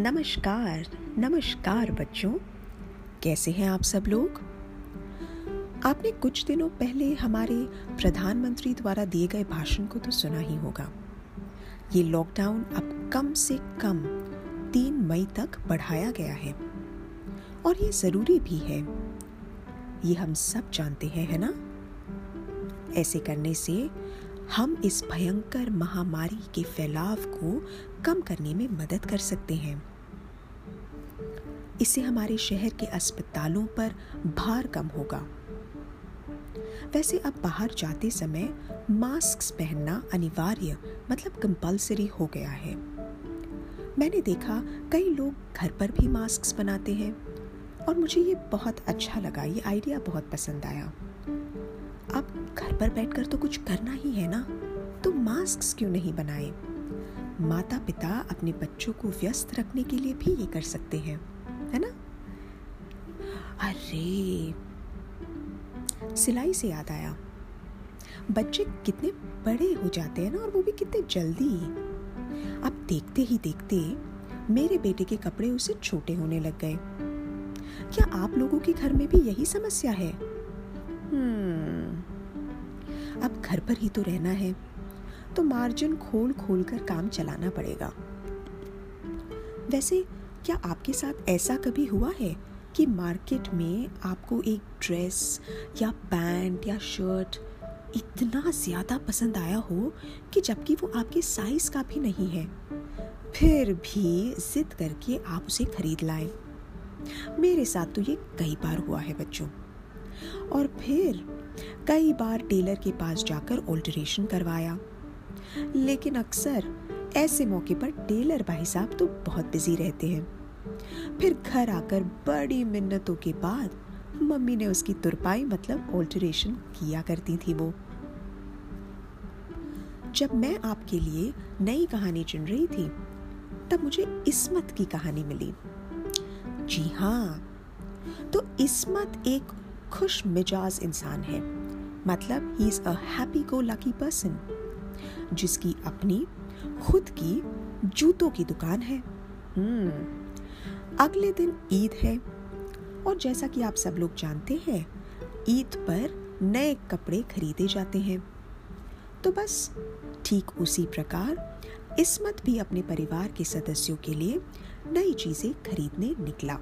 नमस्कार नमस्कार बच्चों। कैसे हैं आप सब लोग? आपने कुछ दिनों पहले हमारे प्रधानमंत्री द्वारा दिए गए भाषण को तो सुना ही होगा। ये लॉकडाउन अब कम से कम तीन मई तक बढ़ाया गया है। और ये ज़रूरी भी है। ये हम सब जानते हैं, है ना? ऐसे करने से हम इस भयंकर महामारी के फैलाव को कम करने में मदद कर सकते हैं। इससे हमारे शहर के अस्पतालों पर भार कम होगा। वैसे अब बाहर जाते समय मास्क पहनना अनिवार्य मतलब कंपलसरी हो गया है। मैंने देखा कई लोग घर पर भी मास्क बनाते हैं, और मुझे ये बहुत अच्छा लगा, ये आइडिया बहुत पसंद आया। अब घर पर बैठकर तो कुछ करना ही है ना तो मास्क क्यों नहीं बनाए? माता पिता अपने बच्चों को व्यस्त रखने के लिए भी ये कर सकते हैं। है ना? अरे, सिलाई से याद आया। बच्चे कितने बड़े हो जाते हैं ना, और वो भी कितने जल्दी। अब देखते ही देखते मेरे बेटे के कपड़े उसे छोटे होने लग गए। क्या आप लोगों के घर में भी यही समस्या है? हम्म। अब घर पर ही तो रहना है तो मार्जिन खोल खोल कर काम चलाना पड़ेगा। वैसे क्या आपके साथ ऐसा कभी हुआ है कि मार्केट में आपको एक ड्रेस या पैंट या शर्ट इतना ज़्यादा पसंद आया हो कि जबकि वो आपके साइज़ का भी नहीं है? फिर भी जिद करके आप उसे खरीद लाए। मेरे साथ तो ये कई बार हुआ है बच्चों। और फिर कई बार टेलर के पास जाकर ऑल्टरेशन करवाया। लेकिन अक्सर ऐसे मौके पर टेलर भाई साहब तो बहुत बिज़ी रहते हैं। फिर घर आकर बड़ी मिन्नतों के बाद मम्मी ने उसकी तुरपाई मतलब ऑल्टरेशन किया करती थी वो। जब मैं आपके लिए नई कहानी चुन रही थी, तब मुझे इस्मत की कहानी मिली। जी हाँ तो इस्मत एक खुश मिजाज इंसान है। मतलब he is a happy go lucky person जिसकी अपनी खुद की जूतों की दुकान है। hmm. अगले दिन ईद है और जैसा कि आप सब लोग जानते हैं ईद पर नए कपड़े खरीदे जाते हैं। तो बस ठीक उसी प्रकार इसमत भी अपने परिवार के सदस्यों के लिए नई चीज़ें खरीदने निकला।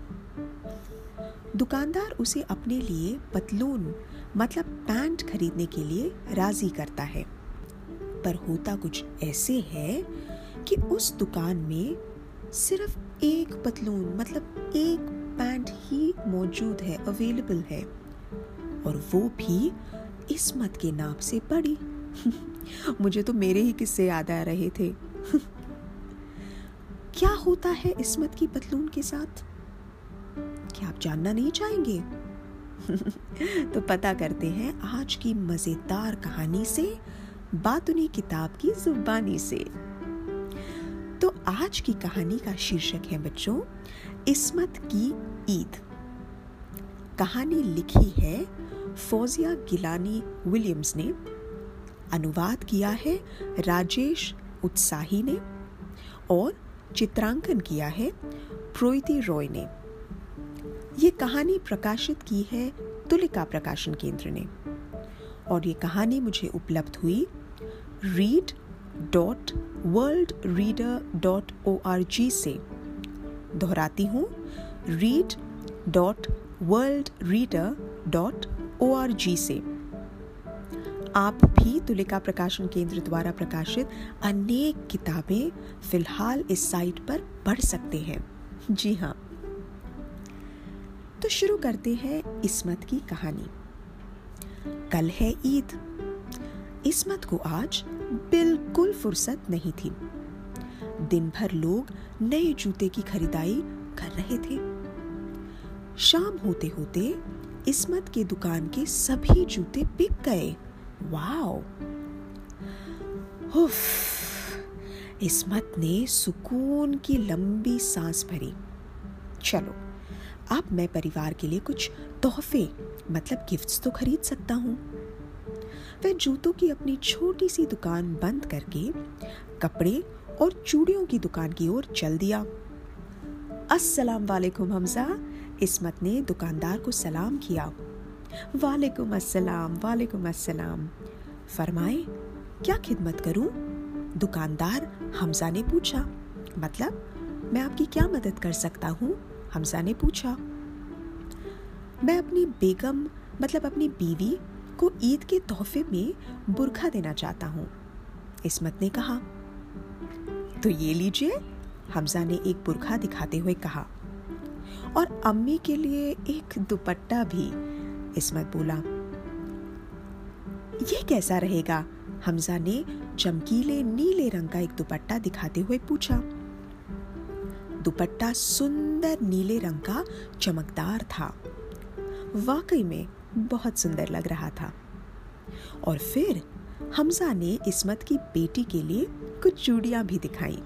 दुकानदार उसे अपने लिए पतलून मतलब पैंट खरीदने के लिए राज़ी करता है। पर होता कुछ ऐसे है कि उस दुकान में सिर्फ़ एक पतलून मतलब एक पैंट ही मौजूद है अवेलेबल है। और वो भी इसमत के नाम से बड़ी मुझे तो मेरे ही किस्से याद आ रहे थे। क्या होता है इसमत की पतलून के साथ? क्या आप जानना नहीं चाहेंगे? तो पता करते हैं आज की मज़ेदार कहानी से बातुनी किताब की जुबानी से। तो आज की कहानी का शीर्षक है बच्चों, इसमत की ईद। कहानी लिखी है फौजिया गिलानी विलियम्स ने। अनुवाद किया है राजेश उत्साही ने और चित्रांकन किया है प्रोइति रॉय ने। ये कहानी प्रकाशित की है तुलिका प्रकाशन केंद्र ने। और ये कहानी मुझे उपलब्ध हुई। Read dot world reader dot O R G से। दोहराती हूँ। Read dot world reader dot O R G से। आप भी तुलिका प्रकाशन केंद्र द्वारा प्रकाशित अनेक किताबें फ़िलहाल इस साइट पर पढ़ सकते हैं। जी हाँ। तो शुरू करते हैं इसमत की कहानी। कल है ईद। इसमत को आज बिल्कुल फुर्सत नहीं थी। दिन भर लोग नए जूते की खरीदाई कर रहे थे। शाम होते होते इसमत के दुकान के सभी जूते बिक गए। इसमत ने सुकून की लंबी सांस भरी। चलो अब मैं परिवार के लिए कुछ तोहफे मतलब गिफ्ट्स तो खरीद सकता हूँ वह जूतों की अपनी छोटी सी दुकान बंद करके, कपड़े और चूड़ियों की दुकान की ओर चल दिया अस्सलाम वालेकुम हमजा, इसमत ने दुकानदार को सलाम किया वालेकुम अस्सलाम वालेकुम अस्सलाम फरमाए, क्या खिदमत करूँ? दुकानदार हमजा ने पूछा मतलब मैं आपकी क्या मदद कर सकता हूँ? हमजा ने पूछा, मैं अपनी बेगम मतलब अपनी बीवी को ईद के तोहफे में बुरखा देना चाहता हूँ, इसमत ने कहा। तो ये लीजिए, हमजा ने एक बुरखा दिखाते हुए कहा। और अम्मी के लिए एक दुपट्टा भी, इसमत बोला। ये कैसा रहेगा? हमजा ने चमकीले नीले रंग का एक दुपट्टा दिखाते हुए पूछा। दुपट्टा सुंदर नीले रंग का चमकदार था। वाकई में बहुत सुंदर लग रहा था। और फिर हमजा ने इसमत की बेटी के लिए कुछ चूड़ियाँ भी दिखाई।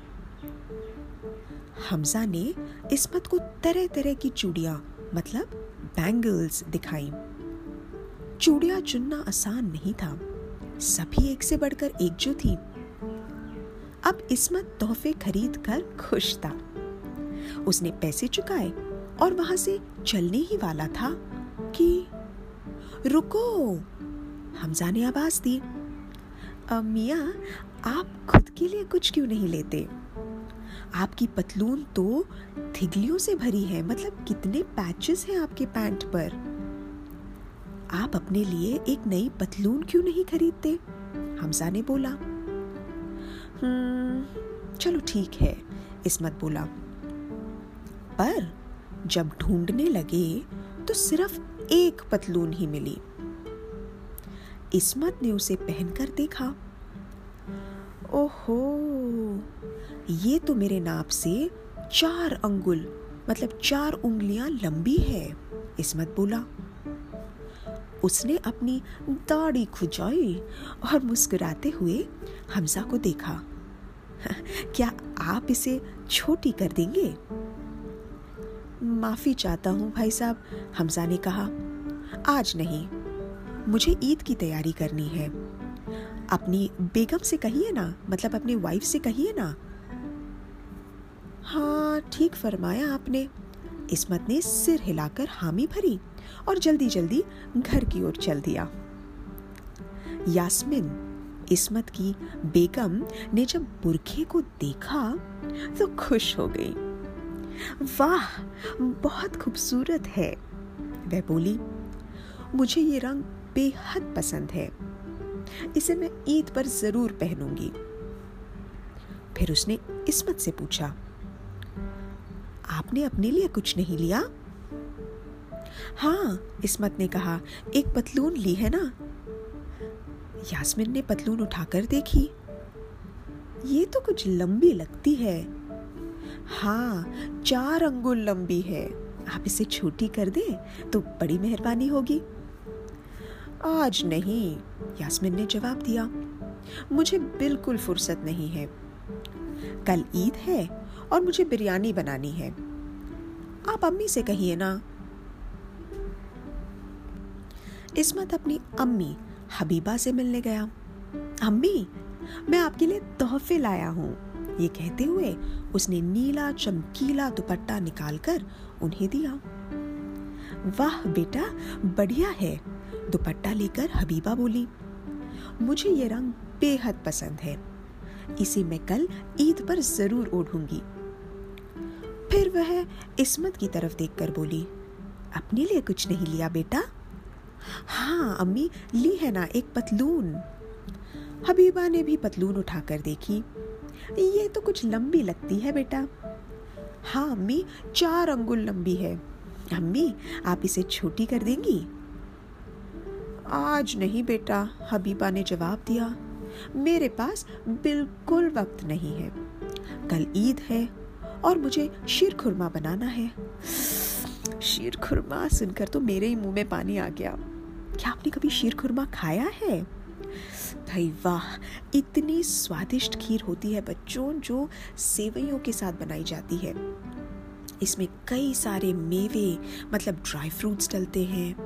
हमजा ने इसमत को तरह तरह की चूड़ियाँ मतलब बैंगल्स दिखाई। चूड़ियाँ चुनना आसान नहीं था। सभी एक से बढ़कर एक जो थी। अब इसमत तोहफे खरीद कर खुश था। उसने पैसे चुकाए और वहाँ से चलने ही वाला था कि, रुको हमजा ने आवाज़ दी। मिया, आप खुद के लिए कुछ क्यों नहीं लेते? आपकी पतलून तो थिगलियों से भरी है मतलब कितने पैचेस हैं आपके पैंट पर? आप अपने लिए एक नई पतलून क्यों नहीं खरीदते? हमजा ने बोला। हम्म चलो ठीक है इसमत बोला। पर जब ढूँढने लगे तो सिर्फ़ एक पतलून ही मिली। इसमत ने उसे पहनकर देखा। ओहो, ये तो मेरे नाप से चार अंगुल मतलब चार उंगलियाँ लंबी है, इसमत बोला। उसने अपनी दाढ़ी खुजाई और मुस्कुराते हुए हमजा को देखा। क्या आप इसे छोटी कर देंगे? माफ़ी चाहता हूँ, भाई साहब, हमजा ने कहा। आज नहीं, मुझे ईद की तैयारी करनी है। अपनी बेगम से कहिए ना मतलब अपनी वाइफ से कहिए ना। हाँ ठीक फरमाया आपने। इसमत ने सिर हिलाकर हामी भरी और जल्दी जल्दी घर की ओर चल दिया। यास्मिन, इसमत की बेगम ने जब बुरखे को देखा तो खुश हो गई। वाह, बहुत खूबसूरत है। वह बोली, मुझे ये रंग बेहद पसंद है। इसे मैं ईद पर ज़रूर पहनूँगी। फिर उसने इसमत से पूछा, आपने अपने लिए कुछ नहीं लिया? हाँ इसमत ने कहा, एक पतलून ली है ना? यास्मिन ने पतलून उठाकर देखी। ये तो कुछ लंबी लगती है। हाँ चार अंगुल लंबी है। आप इसे छोटी कर दें तो बड़ी मेहरबानी होगी। आज नहीं, यास्मिन ने जवाब दिया। मुझे बिल्कुल फुर्सत नहीं है। कल ईद है और मुझे बिरयानी बनानी है। आप अम्मी से कहिए ना। इसमत अपनी अम्मी हबीबा से मिलने गया। अम्मी, मैं आपके लिए तोहफे लाया हूँ। ये कहते हुए उसने नीला चमकीला दुपट्टा निकालकर उन्हें दिया। वाह बेटा, बढ़िया है, दुपट्टा लेकर हबीबा बोली। मुझे ये रंग बेहद पसंद है। इसे मैं कल ईद पर ज़रूर ओढ़ूँगी। फिर वह इसमत की तरफ़ देखकर बोली, अपने लिए कुछ नहीं लिया बेटा? हाँ अम्मी, ली है ना एक पतलून। हबीबा ने भी पतलून उठाकर देखी। ये तो कुछ लंबी लगती है बेटा। हाँ अम्मी, चार अंगुल लंबी है। अम्मी, आप इसे छोटी कर देंगी? आज नहीं बेटा, हबीबा ने जवाब दिया। मेरे पास बिल्कुल वक्त नहीं है। कल ईद है और मुझे शीर खुरमा बनाना है। शीर खुरमा सुनकर तो मेरे ही मुँह में पानी आ गया। क्या आपने कभी शीर खुरमा खाया है? भाई, वाह, इतनी स्वादिष्ट खीर होती है बच्चों, जो सेवइयों के साथ बनाई जाती है। इसमें कई सारे मेवे मतलब ड्राई फ्रूट्स डलते हैं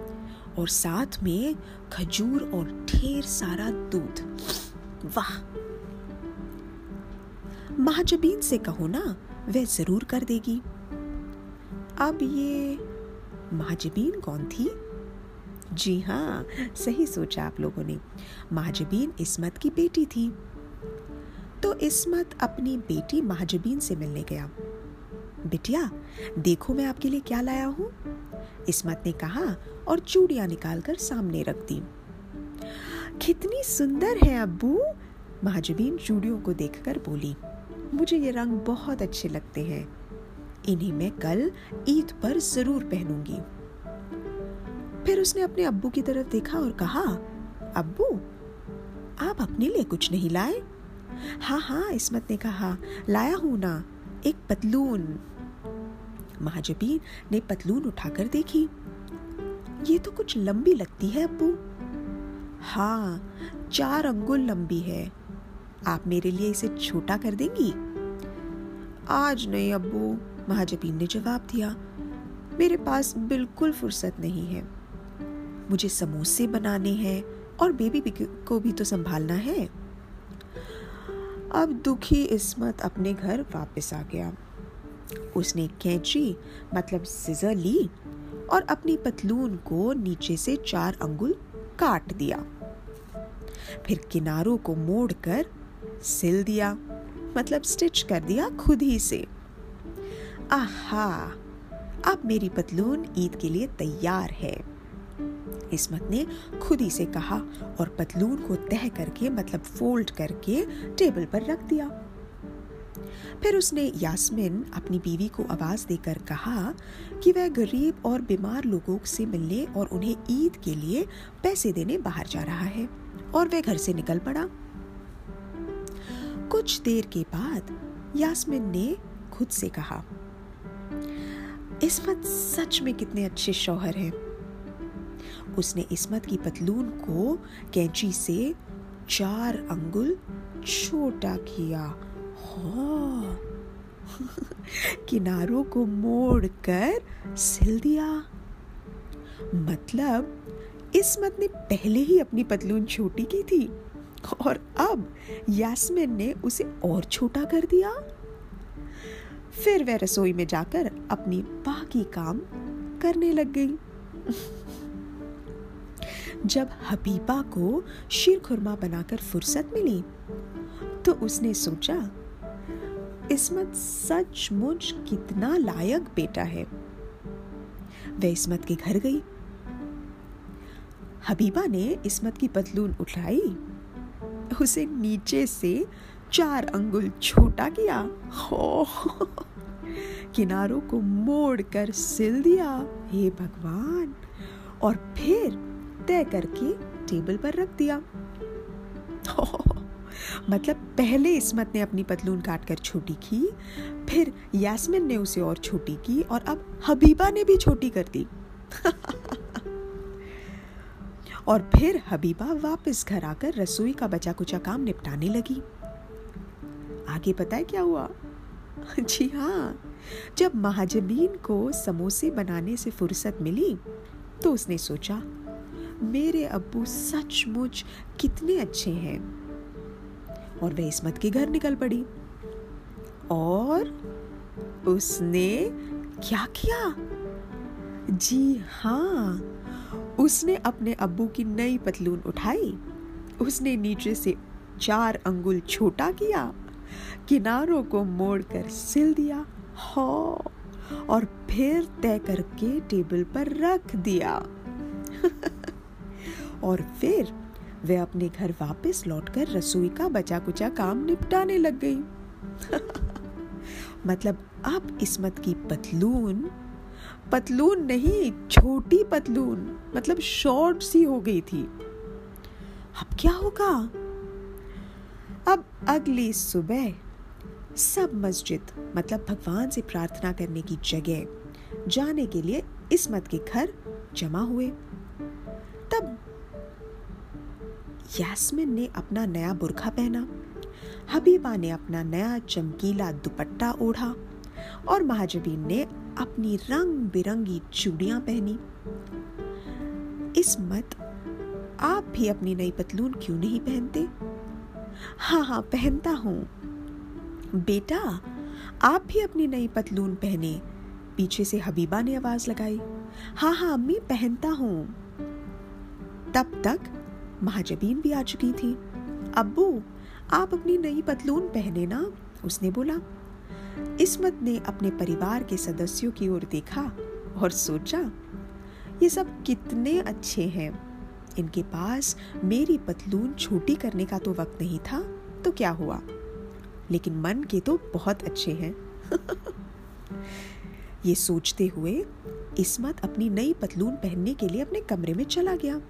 और साथ में खजूर और ढेर सारा दूध। वाह! महाजबीन से कहो ना, वह ज़रूर कर देगी। अब ये महाजबीन कौन थी? जी हाँ सही सोचा आप लोगों ने। महाजबीन इस्मत की बेटी थी। तो इस्मत अपनी बेटी महाजबीन से मिलने गया। बिटिया, देखो मैं आपके लिए क्या लाया हूँ। इसमत ने कहा और चूड़ियाँ निकालकर सामने रख दी। कितनी सुंदर है अब्बू, महाजबीन चूड़ियों को देखकर बोली। मुझे ये रंग बहुत अच्छे लगते हैं। इन्हें मैं कल ईद पर ज़रूर पहनूँगी। फिर उसने अपने अब्बू की तरफ़ देखा और कहा, अब्बू, आप अपने लिए कुछ नहीं लाए? हाँ हाँ इसमत ने कहा, लाया हूँ ना, एक पतलून। महाजबीन ने पतलून उठाकर देखी। ये तो कुछ लंबी लगती है, अब्बू? हाँ चार अंगुल लंबी है। आप मेरे लिए इसे छोटा कर देंगी? आज नहीं, अब्बू, महाजबीन ने जवाब दिया। मेरे पास बिल्कुल फुर्सत नहीं है। मुझे समोसे बनाने हैं और बेबी को भी तो संभालना है। अब दुखी इस्मत अपने घर वापस आ गया। उसने कैंची मतलब सिजर ली और अपनी पतलून को नीचे से चार अंगुल काट दिया। फिर किनारों को मोड़कर सिल दिया मतलब स्टिच कर दिया खुद ही से। आहा, अब मेरी पतलून ईद के लिए तैयार है। इस्मत ने खुद ही से कहा और पतलून को तह करके मतलब फोल्ड करके टेबल पर रख दिया। फिर उसने यास्मिन अपनी बीवी को आवाज़ देकर कहा कि वह गरीब और बीमार लोगों से मिलने और उन्हें ईद के लिए पैसे देने बाहर जा रहा है और वह घर से निकल पड़ा। कुछ देर के बाद यास्मिन ने खुद से कहा, इस्मत सच में कितने अच्छे शौहर हैं। उसने इसमत की पतलून को कैंची से चार अंगुल छोटा किया। हाँ। किनारों को मोड़कर सिल दिया। मतलब इस्मत ने पहले ही अपनी पतलून छोटी की थी और अब यास्मिन ने उसे और छोटा कर दिया। फिर वह रसोई में जाकर अपनी बाकी काम करने लग गई। जब हबीबा को शीर खुरमा बनाकर फुर्सत मिली तो उसने सोचा, इसमत सचमुच कितना लायक बेटा है। वह इसमत के घर गई। हबीबा ने इसमत की पतलून उठाई, उसे नीचे से चार अंगुल छोटा किया, हो, किनारों को मोड़कर सिल दिया, हे भगवान, और फिर तय करके टेबल पर रख दिया। मतलब पहले इसमत ने अपनी पतलून काटकर छोटी की, फिर यास्मिन ने उसे और छोटी की और अब हबीबा ने भी छोटी कर दी। और फिर हबीबा वापस घर आकर रसोई का बचा कुचा काम निपटाने लगी। आगे पता है क्या हुआ? जी हाँ जब महाजबीन को समोसे बनाने से फुर्सत मिली तो उसने सोचा मेरे अब्बू सचमुच कितने अच्छे हैं। और वह इसमत के घर निकल पड़ी। और उसने क्या किया? जी हाँ उसने अपने अब्बू की नई पतलून उठाई। उसने नीचे से चार अंगुल छोटा किया, किनारों को मोड़कर सिल दिया, हो, और फिर तय करके टेबल पर रख दिया। और फिर वे अपने घर वापस लौटकर रसोई का बचा कुचा काम निपटाने लग गई। मतलब अब इस्मत की पतलून पतलून नहीं, छोटी पतलून मतलब शॉर्ट सी हो गई थी। अब क्या होगा? अब अगली सुबह सब मस्जिद मतलब भगवान से प्रार्थना करने की जगह, जाने के लिए इसमत के घर जमा हुए। तब यास्मिन ने अपना नया बुरखा पहना। हबीबा ने अपना नया चमकीला दुपट्टा ओढ़ा और महाजबीन ने अपनी रंग बिरंगी चूड़ियाँ पहनी। इस्मत आप भी अपनी नई पतलून क्यों नहीं पहनते? हाँ हाँ पहनता हूँ। बेटा, आप भी अपनी नई पतलून पहने। पीछे से हबीबा ने आवाज़ लगाई हाँ हाँ अम्मी पहनता हूँ। तब तक महाजबीन भी आ चुकी थी। अब्बू, आप अपनी नई पतलून पहने ना? उसने बोला। इसमत ने अपने परिवार के सदस्यों की ओर देखा और सोचा, ये सब कितने अच्छे हैं। इनके पास मेरी पतलून छोटी करने का तो वक्त नहीं था तो क्या हुआ? लेकिन मन के तो बहुत अच्छे हैं। ये सोचते हुए इसमत अपनी नई पतलून पहनने के लिए अपने कमरे में चला गया।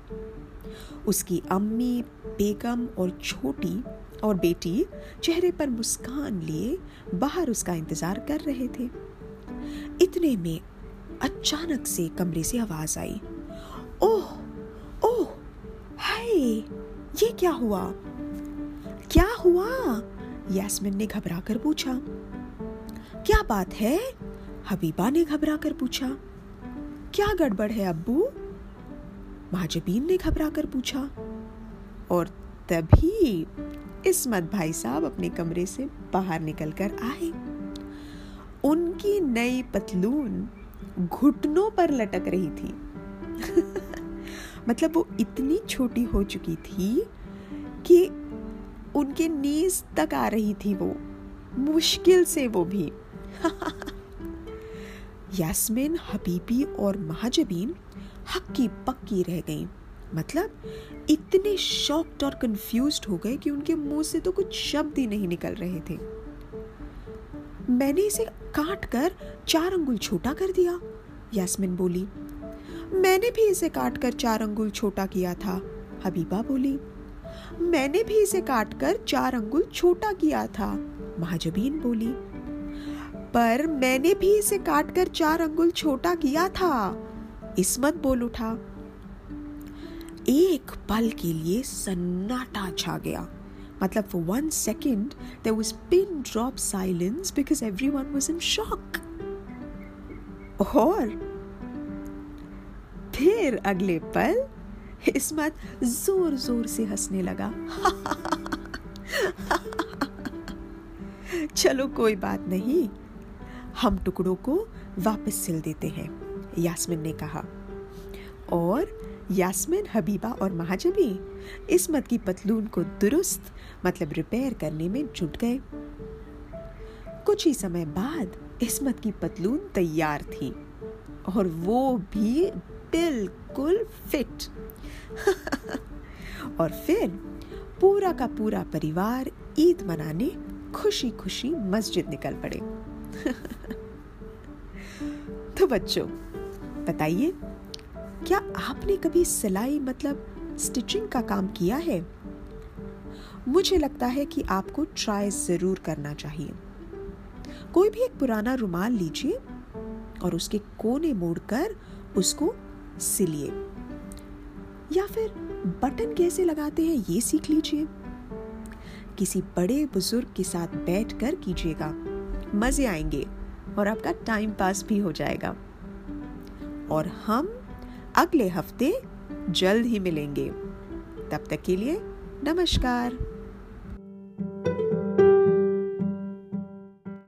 उसकी अम्मी, बेगम और छोटी और बेटी चेहरे पर मुस्कान लिए बाहर उसका इंतज़ार कर रहे थे। इतने में अचानक से कमरे से आवाज़ आई। ओह ओह, हाय, ये क्या हुआ? क्या हुआ? यास्मिन ने घबरा कर पूछा। क्या बात है? हबीबा ने घबरा कर पूछा। क्या गड़बड़ है, अब्बू? महाजबीन ने घबरा कर पूछा, और तभी इसमत भाई साहब अपने कमरे से बाहर निकल कर आए। उनकी नई पतलून घुटनों पर लटक रही थी। मतलब वो इतनी छोटी हो चुकी थी कि उनके नीज तक आ रही थी वो, मुश्किल से वो भी। यास्मिन, हबीबी और महाजबीन हक्की पक्की रह गई। मतलब इतने शॉक्ड और कंफ्यूज्ड हो गए कि उनके मुँह से तो कुछ शब्द ही नहीं निकल रहे थे। मैंने इसे काट कर चार अंगुल छोटा कर दिया, यास्मिन बोली। मैंने भी इसे काट कर चार अंगुल छोटा किया था, हबीबा बोली। मैंने भी इसे काट कर चार अंगुल छोटा किया था, महाजबीन बोली। पर मैंने भी इसे काट कर चार अंगुल छोटा किया था इसमत बोल उठा। एक पल के लिए सन्नाटा छा गया। मतलब for one second there was pin drop silence because everyone was in shock और फिर अगले पल, इसमत ज़ोर ज़ोर से हंसने लगा। चलो कोई बात नहीं, हम टुकड़ों को वापस सिल देते हैं। यास्मिन ने कहा, और यास्मिन, हबीबा और महाजबी इसमत की पतलून को दुरुस्त मतलब रिपेयर करने में जुट गए। कुछ ही समय बाद इसमत की पतलून तैयार थी और वो भी बिल्कुल फिट और फिर पूरा का पूरा परिवार ईद मनाने खुशी खुशी मस्जिद निकल पड़े। तो बच्चों बताइए, क्या आपने कभी सिलाई मतलब स्टिचिंग का काम किया है? मुझे लगता है कि आपको ट्राई ज़रूर करना चाहिए। कोई भी एक पुराना रुमाल लीजिए और उसके कोने मोड़कर उसको सिलिए। या फिर बटन कैसे लगाते हैं ये सीख लीजिए। किसी बड़े बुज़ुर्ग के साथ बैठकर कीजिएगा। मज़े आएँगे और आपका टाइम पास भी हो जाएगा। और हम अगले हफ़्ते जल्द ही मिलेंगे। तब तक के लिए नमस्कार।